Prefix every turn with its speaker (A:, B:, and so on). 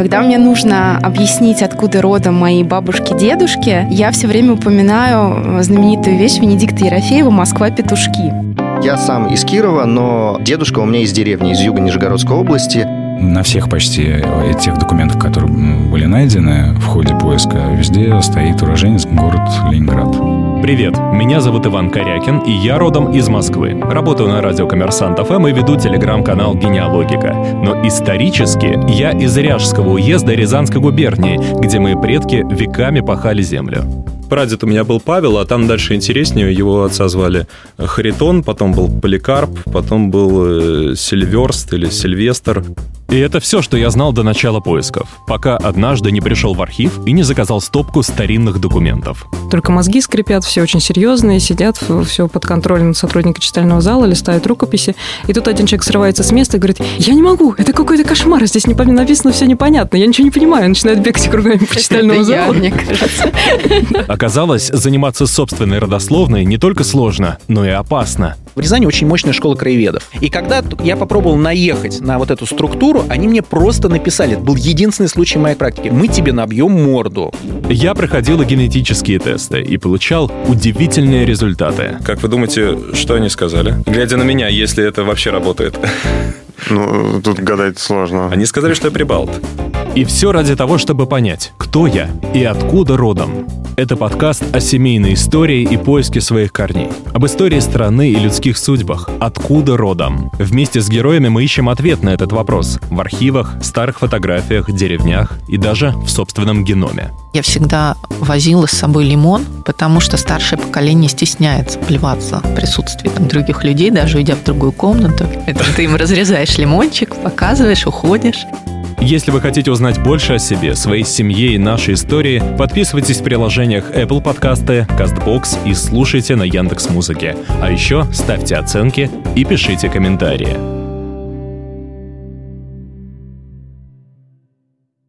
A: Когда мне нужно объяснить, откуда родом мои бабушки-дедушки, я все время упоминаю знаменитую вещь Венедикта Ерофеева «Москва-петушки».
B: Я сам из Кирова, но дедушка у меня из деревни, из юга Нижегородской области.
C: На всех почти этих документах, которые были найдены в ходе поиска, везде стоит уроженец город Ленинград.
D: Привет, меня зовут Иван Корякин, и я родом из Москвы. Работаю на радио Коммерсант ФМ и веду телеграм-канал «Генеалогика». Но исторически я из Ряжского уезда Рязанской губернии, где мои предки веками пахали землю. Прадед у меня был Павел, а там дальше интереснее. Его отца звали Харитон, потом был Поликарп, потом был э, Сильверст или Сильвестр. И это все, что я знал до начала поисков, пока однажды не пришел в архив и не заказал стопку старинных документов.
E: Только мозги скрипят, все очень серьезные, сидят, все под контролем сотрудника читального зала, листают рукописи. И тут один человек срывается с места и говорит, я не могу, это какой-то кошмар, здесь не написано все непонятно, я ничего не понимаю, начинает бегать кругами по читальному залу.
A: мне кажется.
D: Оказалось, заниматься собственной родословной не только сложно, но и опасно.
F: В Рязани очень мощная школа краеведов. И когда я попробовал наехать на вот эту структуру, они мне просто написали, это был единственный случай в моей практике, мы тебе набьем морду.
D: Я проходил генетические тесты и получал удивительные результаты. Как вы думаете, что они сказали? Глядя на меня, если это вообще работает.
G: Ну, тут гадать сложно.
D: Они сказали, что я прибалт. И все ради того, чтобы понять, кто я и откуда родом. Это подкаст о семейной истории и поиске своих корней. Об истории страны и людских судьбах. Откуда родом? Вместе с героями мы ищем ответ на этот вопрос. В архивах, старых фотографиях, деревнях и даже в собственном геноме.
H: Я всегда возила с собой лимон, потому что старшее поколение стесняется плеваться в присутствии там, других людей, даже уйдя в другую комнату. Это ты им разрезаешь лимончик, показываешь, уходишь.
D: Если вы хотите узнать больше о себе, своей семье и нашей истории, подписывайтесь в приложениях Apple Podcasts, CastBox и слушайте на Яндекс Музыке. А еще ставьте оценки и пишите комментарии.